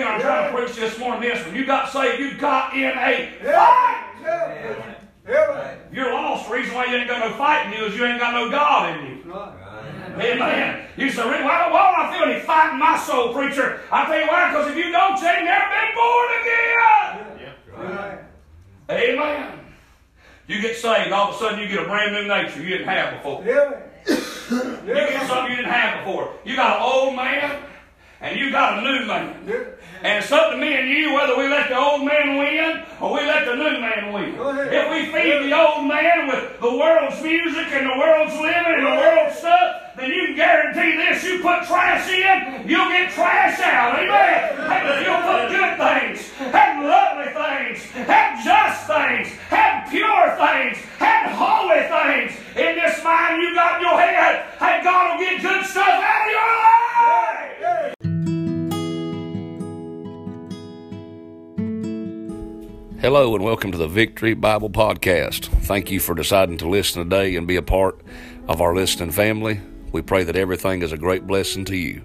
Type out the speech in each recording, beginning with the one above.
again, I'm trying to preach this morning this. When you got saved, you got in a fight. If you're lost, the reason why you ain't got no fight in you is you ain't got no God in you. Amen. You say, why, why don't I feel any fight in my soul, preacher? I tell you why, because if you don't, you ain't never been born again. Amen. You get saved, all of a sudden you get a brand new nature you didn't have before. Yeah. You get something you didn't have before. You got an old man and you got a new man. And it's up to me and you whether we let the old man win or we let the new man win. If we feed the old man with the world's music and the world's living and the world's stuff, then you can guarantee this. You put trash in, you'll get trash out. Amen. If you'll put good things, have lovely things, have just things, have pure things, have holy things in this mind you got in your head, hey, God will get good stuff out of Hello and welcome to the Victory Bible Podcast. Thank you for deciding to listen today and be a part of our listening family. We pray that everything is a great blessing to you.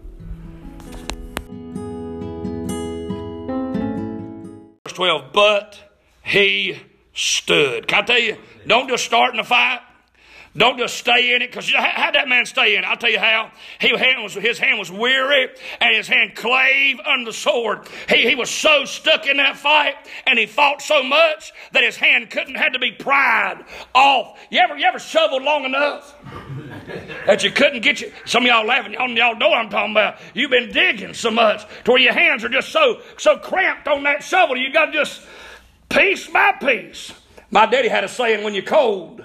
Verse 12, but he stood. Can I tell you, don't just start in the fight. Don't just stay in it, because how'd that man stay in it? I'll tell you how. He, hand was, his hand was weary, and his hand clave under the sword. He, he was so stuck in that fight, and he fought so much that his hand couldn't, had to be pried off. You ever, you ever shoveled long enough? that you couldn't get you. Some of y'all laughing. Y'all, y'all know what I'm talking about. You've been digging so much to where your hands are just so so cramped on that shovel. You got to just piece by piece. My daddy had a saying: "When you're cold."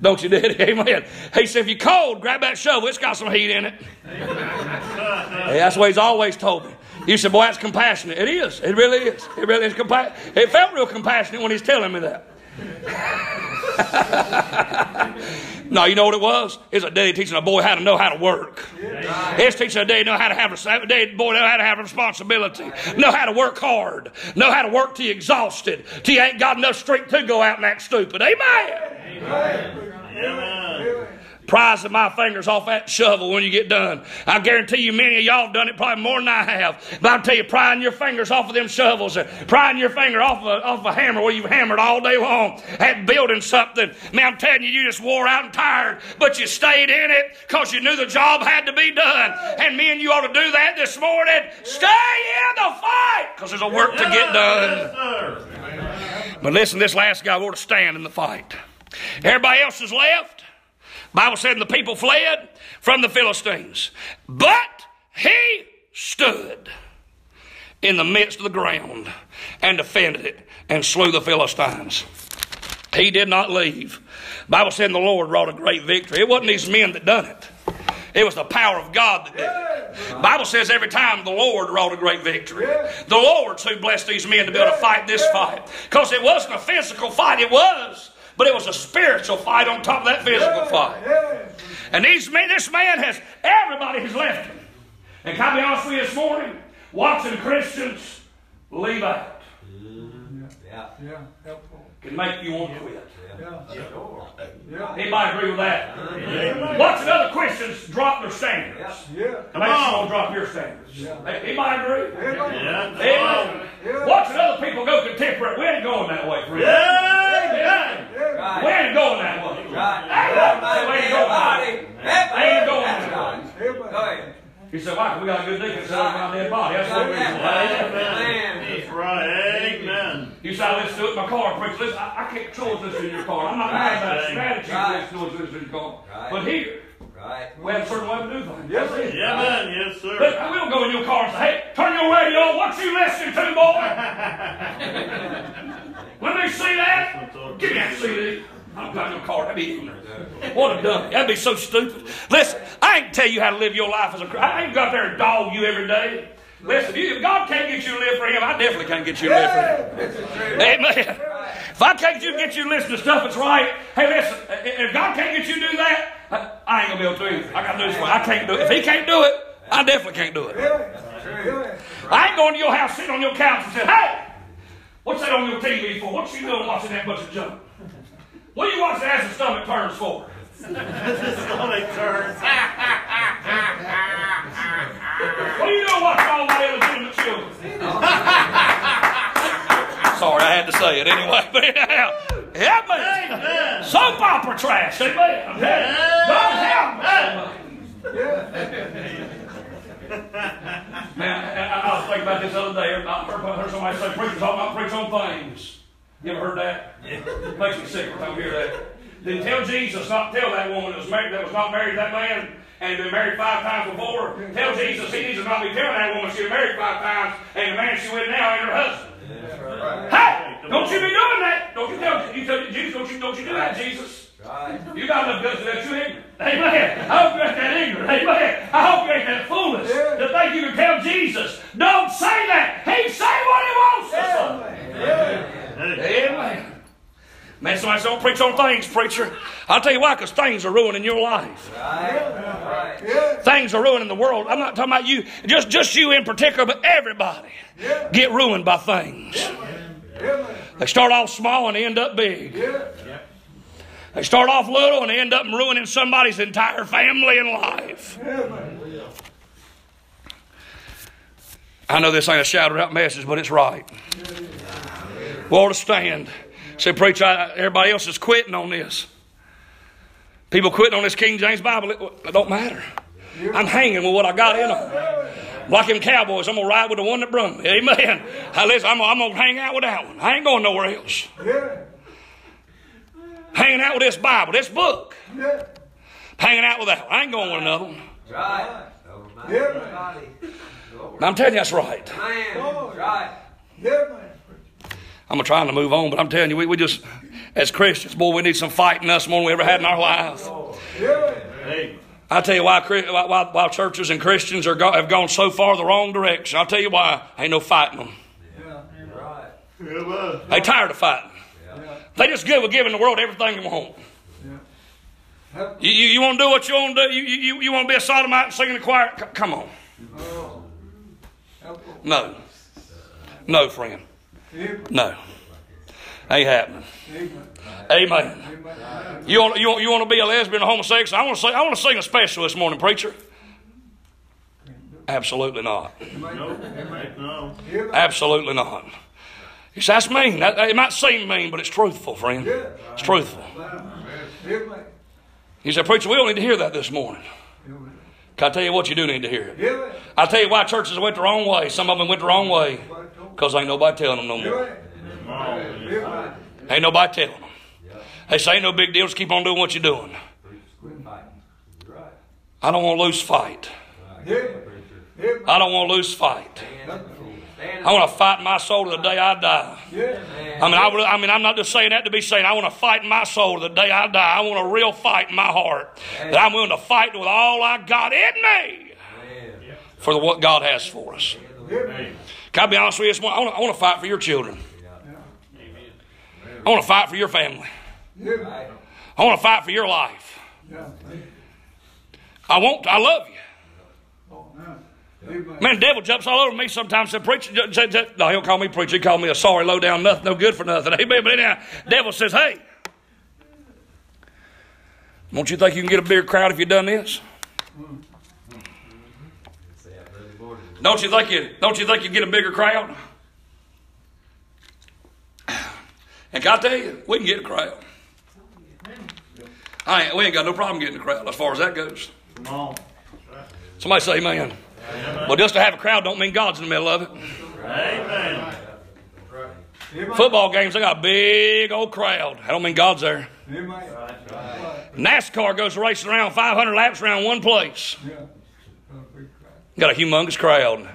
Don't you, Daddy? Amen. He said, if you're cold, grab that shovel. It's got some heat in it. hey, that's what he's always told me. You said, boy, that's compassionate. It is. It really is. It really is compassionate. It felt real compassionate when he's telling me that. no, you know what it was? It's a day teaching a boy how to know how to work. It's teaching a day know how to have a day boy know how to have responsibility, know how to work hard, know how to work till you're exhausted, till you ain't got enough strength to go out and act stupid. Amen. Amen. Prizing my fingers off that shovel when you get done. I guarantee you many of y'all have done it probably more than I have. But I'll tell you, prying your fingers off of them shovels, and prying your finger off of, a, off a hammer where you've hammered all day long at building something. Man, I'm telling you, you just wore out and tired, but you stayed in it because you knew the job had to be done. And me and you ought to do that this morning. Stay in the fight because there's a work to get done. But listen, this last guy ought to stand in the fight. Everybody else is left. Bible said the people fled from the Philistines. But he stood in the midst of the ground and defended it and slew the Philistines. He did not leave. Bible said the Lord wrought a great victory. It wasn't these men that done it. It was the power of God that did it. Bible says every time the Lord wrought a great victory. The Lord's who blessed these men to be able to fight this fight. Because it wasn't a physical fight, it was but it was a spiritual fight on top of that physical fight. And these men, this man has, everybody has left him. And can I be honest with you this morning? Watching Christians leave out. Yeah. Yeah. Can make you want to quit. Yeah. Yeah. Anybody agree with that? Yeah. Watching other Christians drop their standards. Yeah. Come on. you drop your standards. Yeah. Anybody agree? Yeah. Yeah. Watching other people go contemporary. We ain't going that way, friends. Yeah. yeah. Right. We ain't going that way. Right. We ain't going that way. Ain't going that way. Go ahead. He we got a good deacon sitting on dead body. That's what we Amen. That's right. Amen. You said, let's do it in my car. Preach. Listen, I, I can't control this in your car. I'm not right. mad about strategy. Right. Let's do this in your car. Right. But here, Right. We have a certain way to do things. Yes, sir. Yeah, man. Yes, sir. But we don't go in your car and say, hey, turn your radio on. What you listening to, boy? Let me see that. Give me that CD. I've got no car. That'd be ignorant. What a dummy. That'd be so stupid. Listen, I ain't tell you how to live your life as a Christian. I ain't got there and dog you every day. Listen, if God can't get you to live for Him, I definitely can't get you to live for Him. Amen. If I can't you get you to listen to stuff that's right, hey, listen, if God can't get you to do that, I ain't going to be able to either. I got to do this one. I can't do it. If He can't do it, I definitely can't do it. I ain't going to your house, sitting on your couch and say, hey, what's that on your TV for? What you doing watching that bunch of junk? What do you watch as the stomach turns for? stomach turns. what are you doing watching all my illegitimate children? Sorry, I had to say it anyway. But anyhow, help me. Soap opera trash. Amen. Okay. God help me. Man, I, I was thinking about this the other day. I heard, I heard somebody say preachers ought not preach on things. You ever heard that? It makes me sick every time I hear that. Then tell Jesus not tell that woman that was married that was not married to that man and had been married five times before. Tell Jesus he needs to not be telling that woman she was married five times and the man she with now ain't her husband. Hey, don't you be doing that. Don't you tell you tell Jesus, don't you don't you do that, Jesus. You got enough guts to that you ignorant. Amen. I hope you ain't that ignorant. Amen. I hope you ain't that foolish to think you can tell Jesus. Don't say that. He say what he wants to say. Amen. Man, somebody said, don't preach on things, preacher. I'll tell you why, because things are ruining your life. Things are ruining the world. I'm not talking about you, just, just you in particular, but everybody get ruined by things. They start off small and end up big. They start off little and end up ruining somebody's entire family and life. I know this ain't a shouted out message, but it's right. Well, to stand. Say, preacher, I, everybody else is quitting on this. People quitting on this King James Bible. It, it don't matter. I'm hanging with what I got in them. Like them cowboys, I'm going to ride with the one that brung me. Amen. Hey, listen, I'm, I'm going to hang out with that one. I ain't going nowhere else. Yeah. Hanging out with this Bible, this book. Hanging out with that one. I ain't going with another one. Right. I'm telling you that's right. Man, right. I'm trying to move on, but I'm telling you, we, we just, as Christians, boy, we need some fight in us more than we ever had in our lives. I tell you why, why, why, churches and Christians are go, have gone so far the wrong direction. I'll tell you why. Ain't no fighting them. Yeah, Right. Yeah, They tired of fighting. They just good with giving the world everything they want. You, you, you want to do what you want to do? You, you, you want to be a sodomite and sing in the choir? C- come on. Oh. No. No, friend. No. Ain't happening. Amen. You want, you want, you want to be a lesbian or homosexual? I want to say I want to sing a special this morning, preacher. Absolutely not. Absolutely not. You say, that's mean. That, it might seem mean, but it's truthful, friend. It's truthful. He said, Preacher, we don't need to hear that this morning. Can I tell you what you do need to hear? I'll tell you why churches went the wrong way. Some of them went the wrong way because ain't nobody telling them no more. Ain't nobody telling them. They say ain't no big deal. Just keep on doing what you're doing. I don't want to lose fight. I don't want to lose fight. I want to fight my soul to the day I die. I mean, I, I mean, I'm not just saying that to be saying. I want to fight my soul to the day I die. I want a real fight in my heart that I'm willing to fight with all I got in me for what God has for us. Can I be honest with you this morning? I want, to, I want to fight for your children. I want to fight for your family. I want to fight for your life. I want. I love you. Man, the devil jumps all over me sometimes. Said, preacher, j- j- j-" no, he don't call me preacher. He called me a sorry, low down, nothing, no good for nothing. Amen. But anyhow, devil says, hey, don't you think you can get a bigger crowd if you done this? Don't you think you don't you think you get a bigger crowd? And can I tell you, we can get a crowd. I ain't, we ain't got no problem getting a crowd as far as that goes. Come on. Somebody say amen. Well, just to have a crowd don't mean God's in the middle of it. Amen. Football games, they got a big old crowd. That don't mean God's there. NASCAR goes racing around 500 laps around one place. Got a humongous crowd.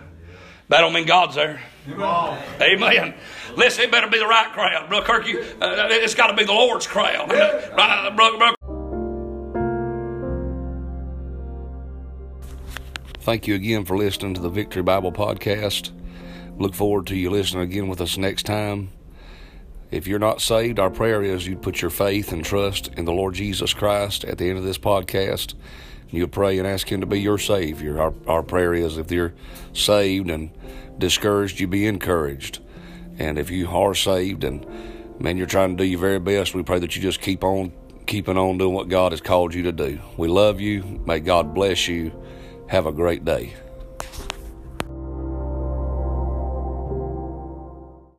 That don't mean God's there. Amen. Amen. Listen, it better be the right crowd. Brother Kirk, you, uh, it's got to be the Lord's crowd. Right, brother, brother Thank you again for listening to the Victory Bible Podcast. Look forward to you listening again with us next time. If you're not saved, our prayer is you'd put your faith and trust in the Lord Jesus Christ at the end of this podcast. You'll pray and ask Him to be your Savior. Our, our prayer is if you're saved and discouraged, you be encouraged. And if you are saved and man, you're trying to do your very best, we pray that you just keep on keeping on doing what God has called you to do. We love you. May God bless you. Have a great day.